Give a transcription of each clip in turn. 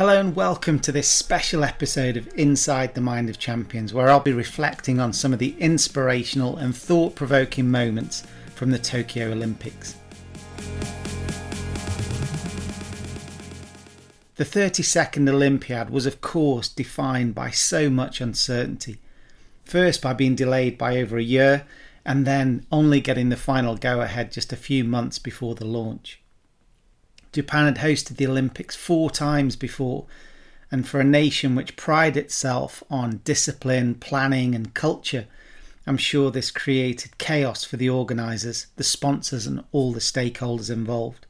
Hello and welcome to this special episode of Inside the Mind of Champions, where I'll be reflecting on some of the inspirational and thought provoking moments from the Tokyo Olympics. The 32nd Olympiad was, of course, defined by so much uncertainty. First, by being delayed by over a year, and then only getting the final go ahead just a few months before the launch. Japan had hosted the Olympics four times before, and for a nation which pride itself on discipline, planning, and culture, I'm sure this created chaos for the organisers, the sponsors, and all the stakeholders involved.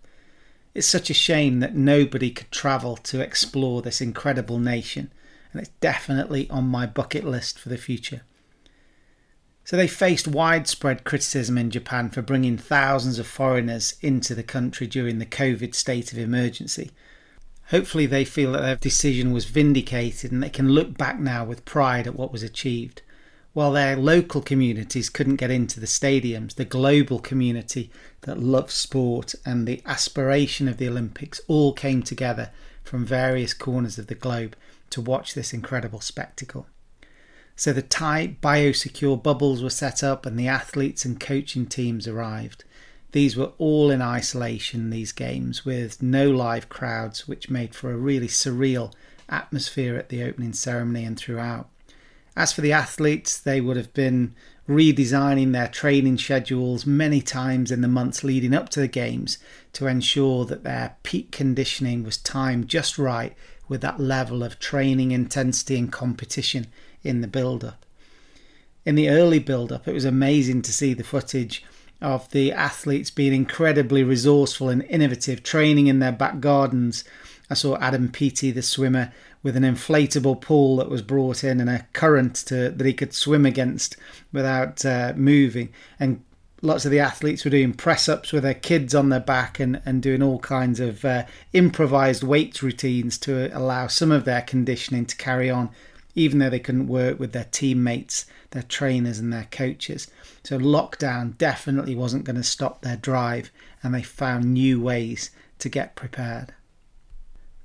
It's such a shame that nobody could travel to explore this incredible nation, and it's definitely on my bucket list for the future. So they faced widespread criticism in Japan for bringing thousands of foreigners into the country during the COVID state of emergency. Hopefully, they feel that their decision was vindicated and they can look back now with pride at what was achieved. While their local communities couldn't get into the stadiums, the global community that loves sport and the aspiration of the Olympics all came together from various corners of the globe to watch this incredible spectacle. So the tight biosecure bubbles were set up and the athletes and coaching teams arrived. These were all in isolation, these games, with no live crowds, which made for a really surreal atmosphere at the opening ceremony and throughout. As for the athletes, they would have been redesigning their training schedules many times in the months leading up to the games to ensure that their peak conditioning was timed just right with that level of training intensity and competition in the build up. In the early build up, it was amazing to see the footage of the athletes being incredibly resourceful and innovative, training in their back gardens. I saw Adam Peaty, the swimmer, with an inflatable pool that was brought in and a current to, that he could swim against without uh, moving. And lots of the athletes were doing press ups with their kids on their back and, and doing all kinds of uh, improvised weight routines to allow some of their conditioning to carry on even though they couldn't work with their teammates, their trainers, and their coaches. So, lockdown definitely wasn't going to stop their drive, and they found new ways to get prepared.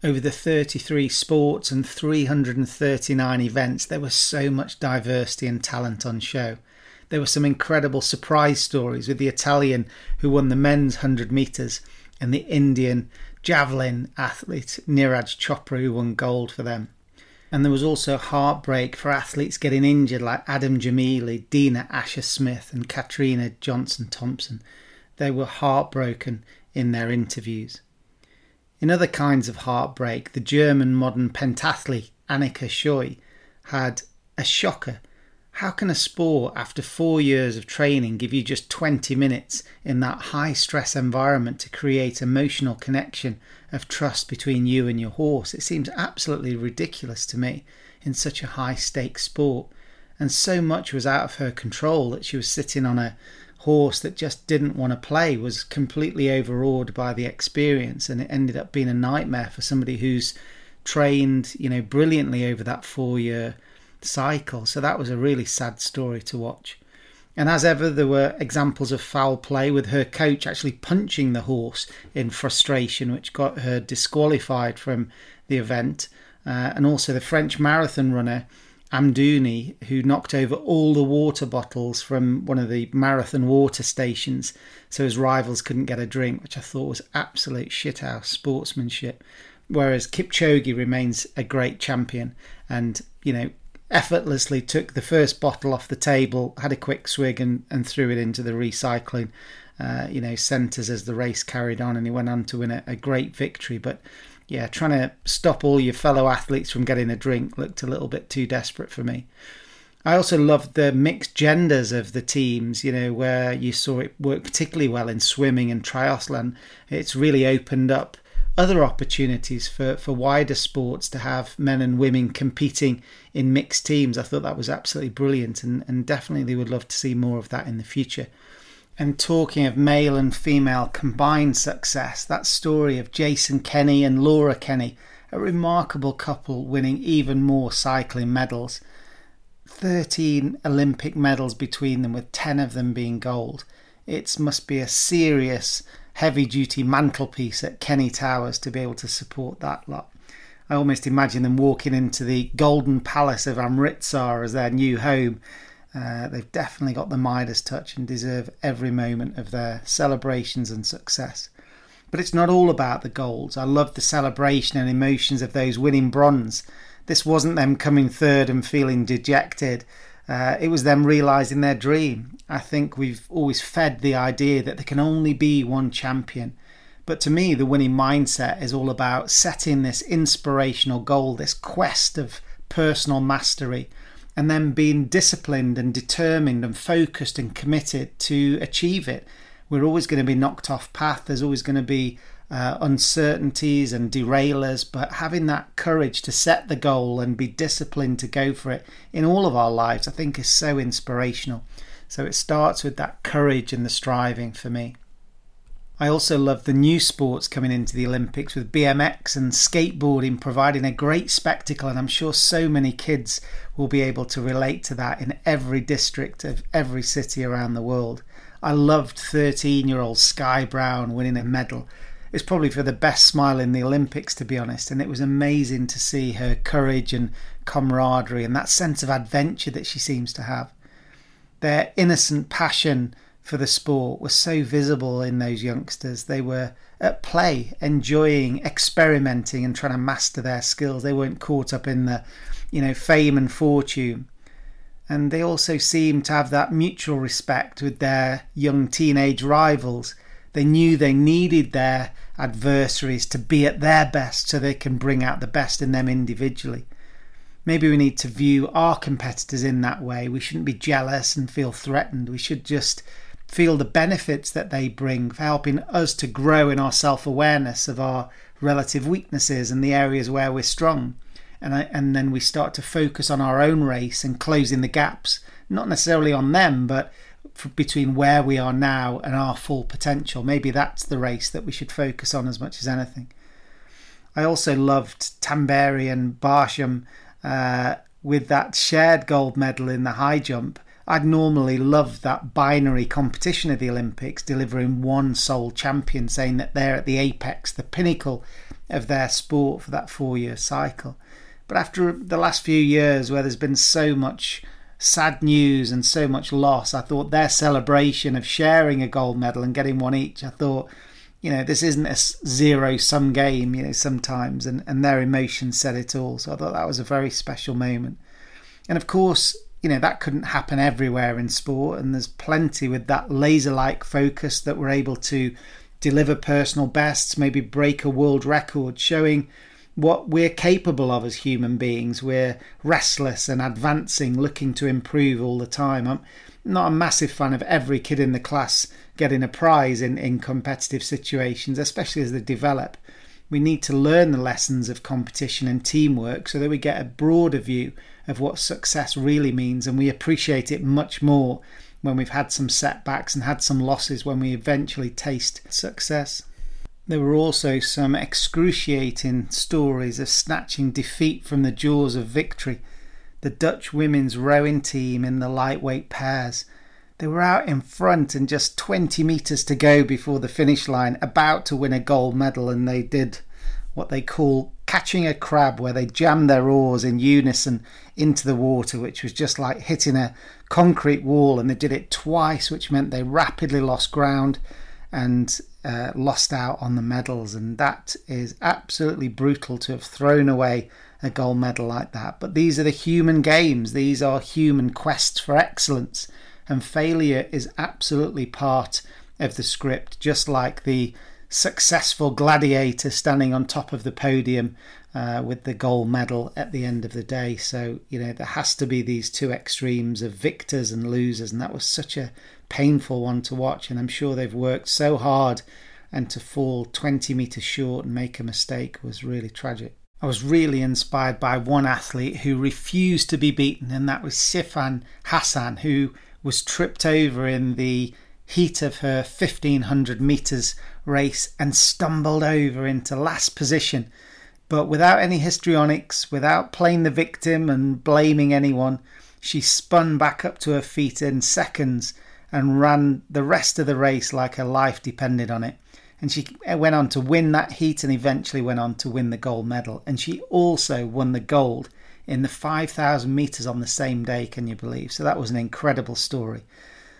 Over the 33 sports and 339 events, there was so much diversity and talent on show. There were some incredible surprise stories with the Italian who won the men's 100 metres and the Indian javelin athlete Neeraj Chopra who won gold for them. And there was also heartbreak for athletes getting injured like Adam Gemili, Dina Asher Smith, and Katarina Johnson Thompson. They were heartbroken in their interviews. In other kinds of heartbreak, the German modern pentathlete Annika Schleu had a shocker how can a sport, after four years of training, give you just 20 minutes in that high stress environment to create emotional connection of trust between you and your horse? It seems absolutely ridiculous to me in such a high stakes sport. And so much was out of her control that she was sitting on a horse that just didn't want to play, was completely overawed by the experience, and it ended up being a nightmare for somebody who's trained, you know, brilliantly over that four year cycle. So that was a really sad story to watch. And as ever, there were examples of foul play with her coach actually punching the horse in frustration, which got her disqualified from the event. Uh, and also the French marathon runner Amdouni, who knocked over all the water bottles from one of the marathon water stations so his rivals couldn't get a drink, which I thought was absolute shithouse sportsmanship. Whereas Kipchoge remains a great champion and, you know, effortlessly took the first bottle off the table, had a quick swig, and, and threw it into the recycling, uh, you know, centres as the race carried on, and he went on to win a, a great victory. But yeah, trying to stop all your fellow athletes from getting a drink looked a little bit too desperate for me. I also loved the mixed genders of the teams, you know, where you saw it work particularly well in swimming and triathlon. It's really opened up other opportunities for, for wider sports to have men and women competing in mixed teams. I thought that was absolutely brilliant and, and definitely would love to see more of that in the future. And talking of male and female combined success, that story of Jason Kenny and Laura Kenny, a remarkable couple winning even more cycling medals. 13 Olympic medals between them, with 10 of them being gold. It must be a serious heavy duty mantelpiece at Kenny Towers to be able to support that lot. I almost imagine them walking into the Golden Palace of Amritsar as their new home. Uh, they've definitely got the Midas touch and deserve every moment of their celebrations and success. But it's not all about the goals. I love the celebration and emotions of those winning bronze. This wasn't them coming third and feeling dejected. Uh, it was them realizing their dream. I think we've always fed the idea that there can only be one champion. But to me, the winning mindset is all about setting this inspirational goal, this quest of personal mastery, and then being disciplined and determined and focused and committed to achieve it. We're always going to be knocked off path. There's always going to be uh, uncertainties and derailers, but having that courage to set the goal and be disciplined to go for it in all of our lives, I think is so inspirational. So it starts with that courage and the striving for me. I also love the new sports coming into the Olympics with BMX and skateboarding providing a great spectacle, and I'm sure so many kids will be able to relate to that in every district of every city around the world. I loved 13 year old Sky Brown winning a medal. It's probably for the best smile in the Olympics, to be honest, and it was amazing to see her courage and camaraderie and that sense of adventure that she seems to have. Their innocent passion for the sport was so visible in those youngsters. They were at play, enjoying, experimenting, and trying to master their skills. They weren't caught up in the, you know, fame and fortune. And they also seemed to have that mutual respect with their young teenage rivals. They knew they needed their adversaries to be at their best so they can bring out the best in them individually. Maybe we need to view our competitors in that way. We shouldn't be jealous and feel threatened. We should just feel the benefits that they bring for helping us to grow in our self awareness of our relative weaknesses and the areas where we're strong. And, I, and then we start to focus on our own race and closing the gaps, not necessarily on them, but between where we are now and our full potential. Maybe that's the race that we should focus on as much as anything. I also loved Tamberi and Barshim uh, with that shared gold medal in the high jump I'd normally love that binary competition of the Olympics, delivering one sole champion, saying that they're at the apex, the pinnacle of their sport for that four year cycle. But after the last few years, where there's been so much sad news and so much loss, I thought their celebration of sharing a gold medal and getting one each, I thought, you know, this isn't a zero sum game, you know, sometimes, and, and their emotions said it all. So I thought that was a very special moment. And of course, you know that couldn't happen everywhere in sport and there's plenty with that laser like focus that we're able to deliver personal bests maybe break a world record showing what we're capable of as human beings. We're restless and advancing looking to improve all the time. I'm not a massive fan of every kid in the class getting a prize in, in competitive situations especially as they develop. We need to learn the lessons of competition and teamwork so that we get a broader view of what success really means and we appreciate it much more when we've had some setbacks and had some losses when we eventually taste success. There were also some excruciating stories of snatching defeat from the jaws of victory. The Dutch women's rowing team in the lightweight pairs. They were out in front and just 20 metres to go before the finish line, about to win a gold medal, and they did what they call catching a crab, where they jammed their oars in unison into the water, which was just like hitting a concrete wall. And they did it twice, which meant they rapidly lost ground and uh, lost out on the medals. And that is absolutely brutal to have thrown away a gold medal like that. But these are the human games, these are human quests for excellence. And failure is absolutely part of the script, just like the successful gladiator standing on top of the podium uh, with the gold medal at the end of the day. So, you know, there has to be these two extremes of victors and losers, and that was such a painful one to watch. And I'm sure they've worked so hard, and to fall 20 metres short and make a mistake was really tragic. I was really inspired by one athlete who refused to be beaten, and that was Sifan Hassan, who was tripped over in the heat of her 1500 metres race and stumbled over into last position. But without any histrionics, without playing the victim and blaming anyone, she spun back up to her feet in seconds and ran the rest of the race like her life depended on it. And she went on to win that heat and eventually went on to win the gold medal. And she also won the gold in the 5,000 metres on the same day, can you believe? So that was an incredible story.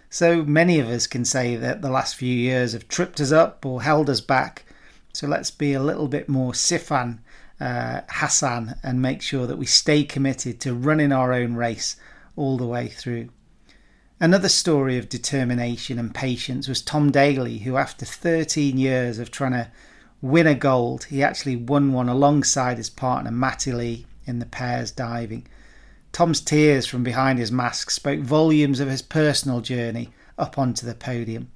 So many of us can say that the last few years have tripped us up or held us back. So let's be a little bit more Sifan uh, Hassan and make sure that we stay committed to running our own race all the way through. Another story of determination and patience was Tom Daley, who, after 13 years of trying to win a gold, he actually won one alongside his partner Matty Lee in the pairs diving. Tom's tears from behind his mask spoke volumes of his personal journey up onto the podium.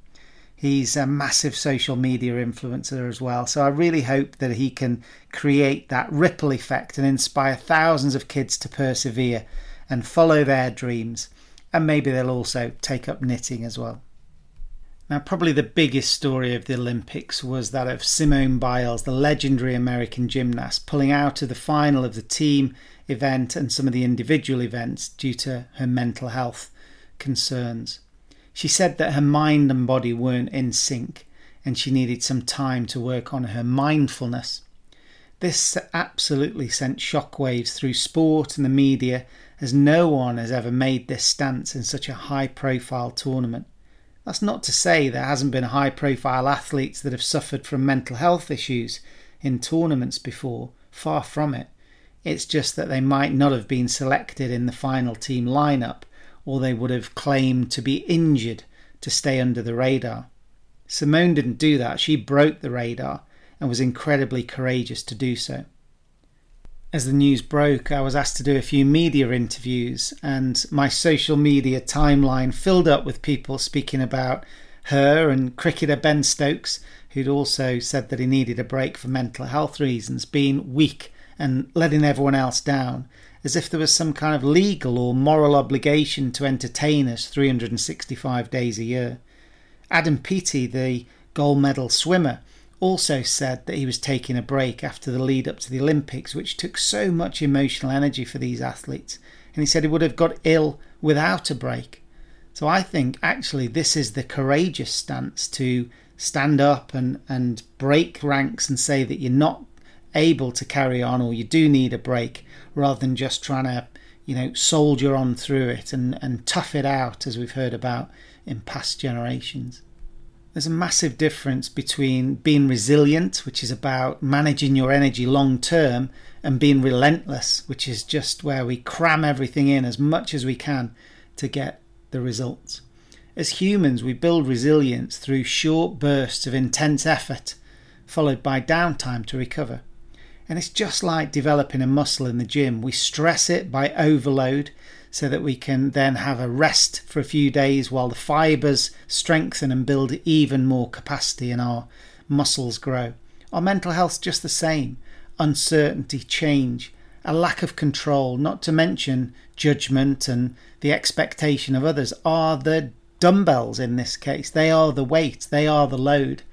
He's a massive social media influencer as well, so I really hope that he can create that ripple effect and inspire thousands of kids to persevere and follow their dreams. And maybe they'll also take up knitting as well. Now, probably the biggest story of the Olympics was that of Simone Biles, the legendary American gymnast, pulling out of the final of the team event and some of the individual events due to her mental health concerns. She said that her mind and body weren't in sync and she needed some time to work on her mindfulness. This absolutely sent shockwaves through sport and the media, as no one has ever made this stance in such a high profile tournament. That's not to say there hasn't been high profile athletes that have suffered from mental health issues in tournaments before, far from it. It's just that they might not have been selected in the final team lineup or they would have claimed to be injured to stay under the radar. Simone didn't do that. She broke the radar and was incredibly courageous to do so. As the news broke, I was asked to do a few media interviews, and my social media timeline filled up with people speaking about her and cricketer Ben Stokes, who'd also said that he needed a break for mental health reasons, being weak and letting everyone else down, as if there was some kind of legal or moral obligation to entertain us 365 days a year. Adam Peaty, the gold medal swimmer, also said that he was taking a break after the lead up to the Olympics, which took so much emotional energy for these athletes. And he said he would have got ill without a break. So I think actually this is the courageous stance to stand up and, and break ranks and say that you're not able to carry on or you do need a break rather than just trying to you know soldier on through it and, and tough it out as we've heard about in past generations there's a massive difference between being resilient which is about managing your energy long term and being relentless which is just where we cram everything in as much as we can to get the results as humans we build resilience through short bursts of intense effort followed by downtime to recover and it's just like developing a muscle in the gym. We stress it by overload so that we can then have a rest for a few days while the fibers strengthen and build even more capacity and our muscles grow. Our mental health's just the same uncertainty, change, a lack of control, not to mention judgment and the expectation of others, are the dumbbells in this case. They are the weight, they are the load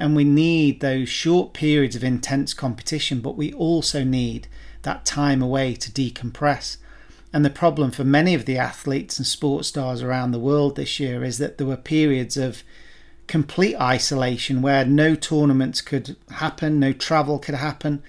and we need those short periods of intense competition, but we also need that time away to decompress. And the problem for many of the athletes and sports stars around the world this year is that there were periods of complete isolation where no tournaments could happen, no travel could happen.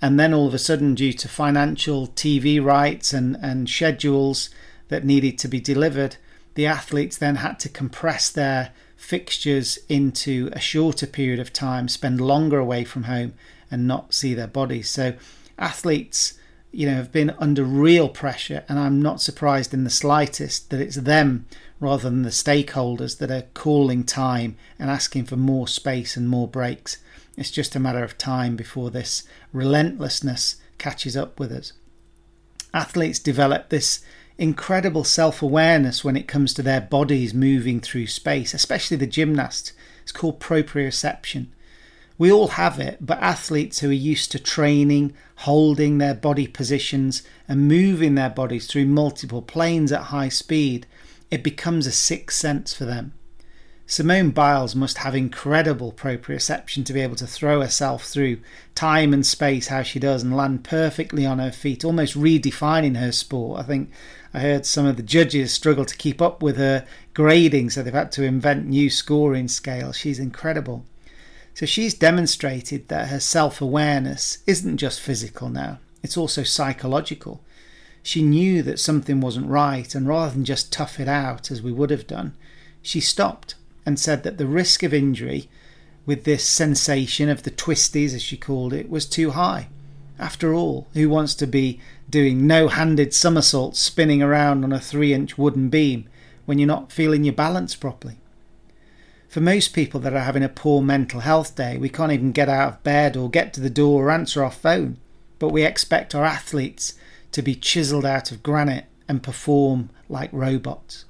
And then all of a sudden, due to financial TV rights and, and schedules that needed to be delivered, the athletes then had to compress their fixtures into a shorter period of time, spend longer away from home, and not see their bodies. So, athletes, you know, have been under real pressure, and I'm not surprised in the slightest that it's them rather than the stakeholders that are calling time and asking for more space and more breaks. It's just a matter of time before this relentlessness catches up with us. Athletes develop this incredible self awareness when it comes to their bodies moving through space, especially the gymnast. It's called proprioception. We all have it, but athletes who are used to training, holding their body positions, and moving their bodies through multiple planes at high speed, it becomes a sixth sense for them. Simone Biles must have incredible proprioception to be able to throw herself through time and space how she does and land perfectly on her feet, almost redefining her sport. I think I heard some of the judges struggle to keep up with her grading, so they've had to invent new scoring scales. She's incredible. So she's demonstrated that her self awareness isn't just physical now, it's also psychological. She knew that something wasn't right, and rather than just tough it out as we would have done, she stopped and said that the risk of injury with this sensation of the twisties, as she called it, was too high. After all, who wants to be doing no handed somersaults spinning around on a three inch wooden beam when you're not feeling your balance properly? For most people that are having a poor mental health day, we can't even get out of bed or get to the door or answer our phone. But we expect our athletes to be chiselled out of granite and perform like robots.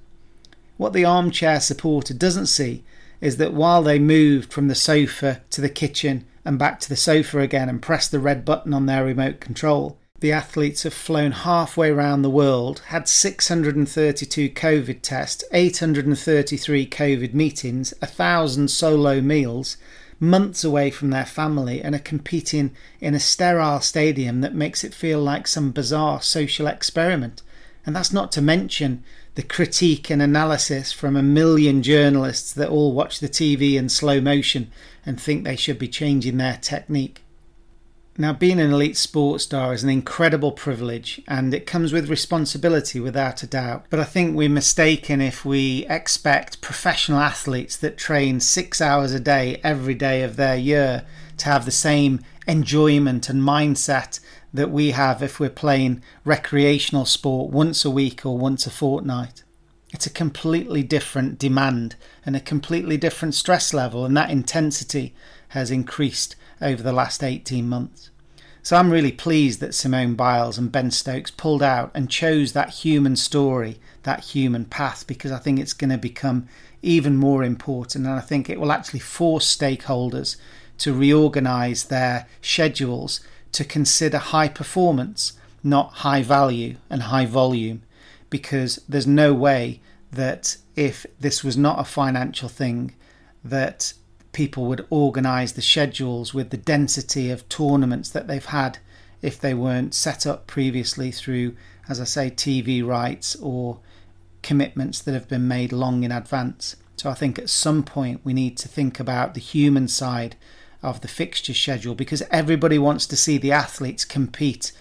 What the armchair supporter doesn't see is that while they moved from the sofa to the kitchen and back to the sofa again and pressed the red button on their remote control, the athletes have flown halfway around the world, had 632 COVID tests, 833 COVID meetings, 1,000 solo meals, months away from their family, and are competing in a sterile stadium that makes it feel like some bizarre social experiment. And that's not to mention the critique and analysis from a million journalists that all watch the TV in slow motion and think they should be changing their technique. Now, being an elite sports star is an incredible privilege and it comes with responsibility without a doubt. But I think we're mistaken if we expect professional athletes that train six hours a day every day of their year to have the same enjoyment and mindset that we have if we're playing recreational sport once a week or once a fortnight. It's a completely different demand and a completely different stress level, and that intensity has increased over the last 18 months. So I'm really pleased that Simone Biles and Ben Stokes pulled out and chose that human story, that human path, because I think it's going to become even more important. And I think it will actually force stakeholders to reorganize their schedules to consider high performance, not high value and high volume, because there's no way that if this was not a financial thing, that people would organise the schedules with the density of tournaments that they've had if they weren't set up previously through, as I say, TV rights or commitments that have been made long in advance. So I think at some point we need to think about the human side of the fixture schedule because everybody wants to see the athletes compete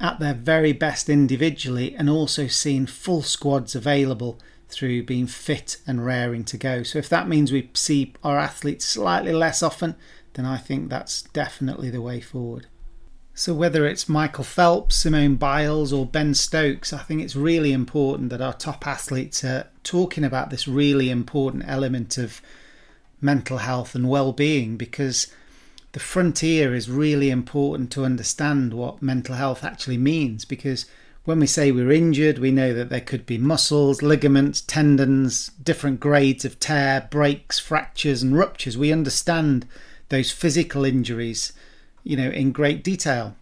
at their very best individually and also seeing full squads available through being fit and raring to go. So if that means we see our athletes slightly less often, then I think that's definitely the way forward. So whether it's Michael Phelps, Simone Biles, or Ben Stokes, I think it's really important that our top athletes are talking about this really important element of mental health and well-being because the frontier is really important to understand what mental health actually means because when we say we're injured, we know that there could be muscles, ligaments, tendons, different grades of tear, breaks, fractures, and ruptures. We understand those physical injuries, you know, in great detail.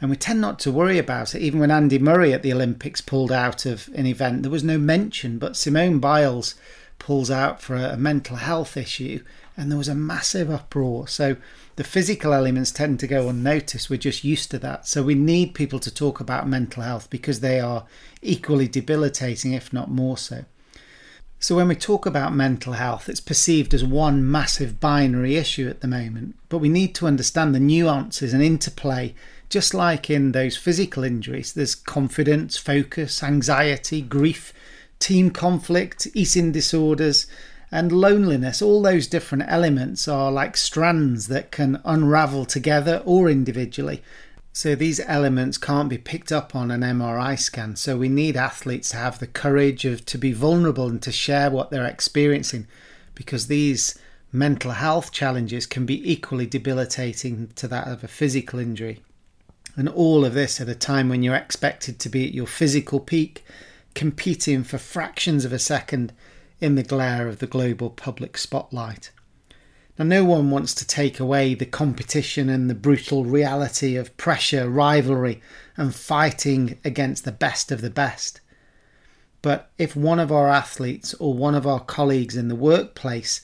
And we tend not to worry about it. Even when Andy Murray at the Olympics pulled out of an event, there was no mention. But Simone Biles pulls out for a, mental health issue, and there was a massive uproar. So the physical elements tend to go unnoticed. We're just used to that. So we need people to talk about mental health because they are equally debilitating, if not more so. So, when we talk about mental health, it's perceived as one massive binary issue at the moment, but we need to understand the nuances and interplay. Just like in those physical injuries, there's confidence, focus, anxiety, grief, team conflict, eating disorders, and loneliness. All those different elements are like strands that can unravel together or individually. So these elements can't be picked up on an MRI scan. So we need athletes to have the courage of to be vulnerable and to share what they're experiencing because these mental health challenges can be equally debilitating to that of a physical injury. And all of this at a time when you're expected to be at your physical peak competing for fractions of a second in the glare of the global public spotlight. Now, no one wants to take away the competition and the brutal reality of pressure, rivalry, and fighting against the best of the best. But if one of our athletes or one of our colleagues in the workplace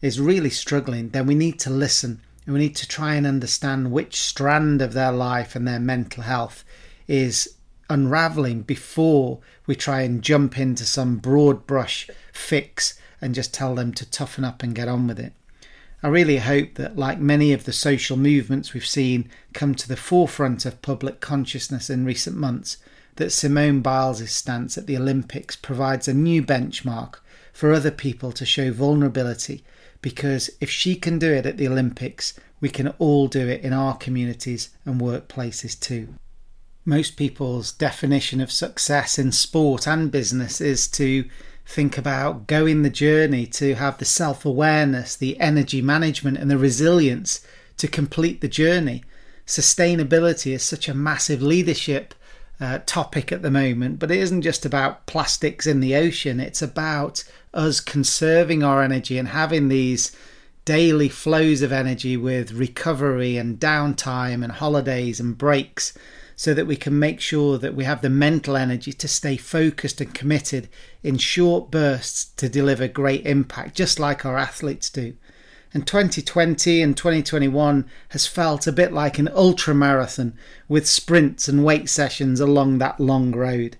is really struggling, then we need to listen and we need to try and understand which strand of their life and their mental health is unraveling before we try and jump into some broad brush fix and just tell them to toughen up and get on with it. I really hope that, like many of the social movements we've seen come to the forefront of public consciousness in recent months, that Simone Biles' stance at the Olympics provides a new benchmark for other people to show vulnerability because if she can do it at the Olympics, we can all do it in our communities and workplaces too. Most people's definition of success in sport and business is to think about going the journey, to have the self awareness, the energy management, and the resilience to complete the journey. Sustainability is such a massive leadership uh, topic at the moment, but it isn't just about plastics in the ocean. It's about us conserving our energy and having these daily flows of energy with recovery and downtime and holidays and breaks so that we can make sure that we have the mental energy to stay focused and committed in short bursts to deliver great impact, just like our athletes do. And 2020 and 2021 has felt a bit like an ultra marathon with sprints and weight sessions along that long road.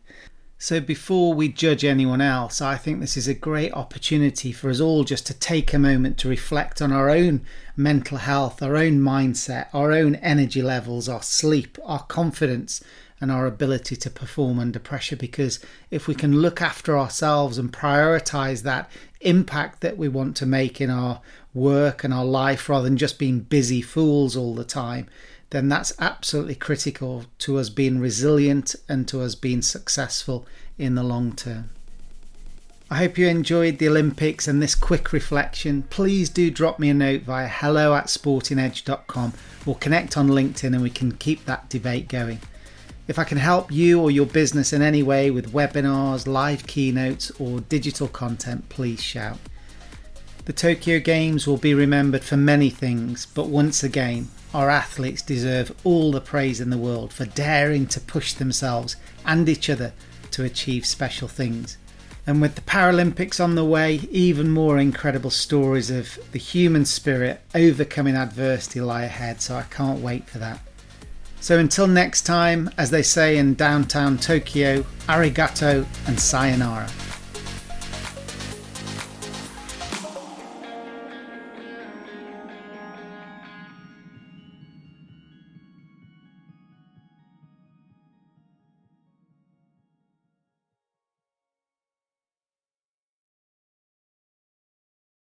So, before we judge anyone else, I think this is a great opportunity for us all just to take a moment to reflect on our own mental health, our own mindset, our own energy levels, our sleep, our confidence, and our ability to perform under pressure. Because if we can look after ourselves and prioritize that impact that we want to make in our work and our life rather than just being busy fools all the time, then that's absolutely critical to us being resilient and to us being successful in the long term. I hope you enjoyed the Olympics and this quick reflection. Please do drop me a note via hello at sportingedge.com or connect on LinkedIn and we can keep that debate going. If I can help you or your business in any way with webinars, live keynotes, or digital content, please shout. The Tokyo Games will be remembered for many things, but once again, our athletes deserve all the praise in the world for daring to push themselves and each other to achieve special things. And with the Paralympics on the way, even more incredible stories of the human spirit overcoming adversity lie ahead, so I can't wait for that. So until next time, as they say in downtown Tokyo, arigato and sayonara.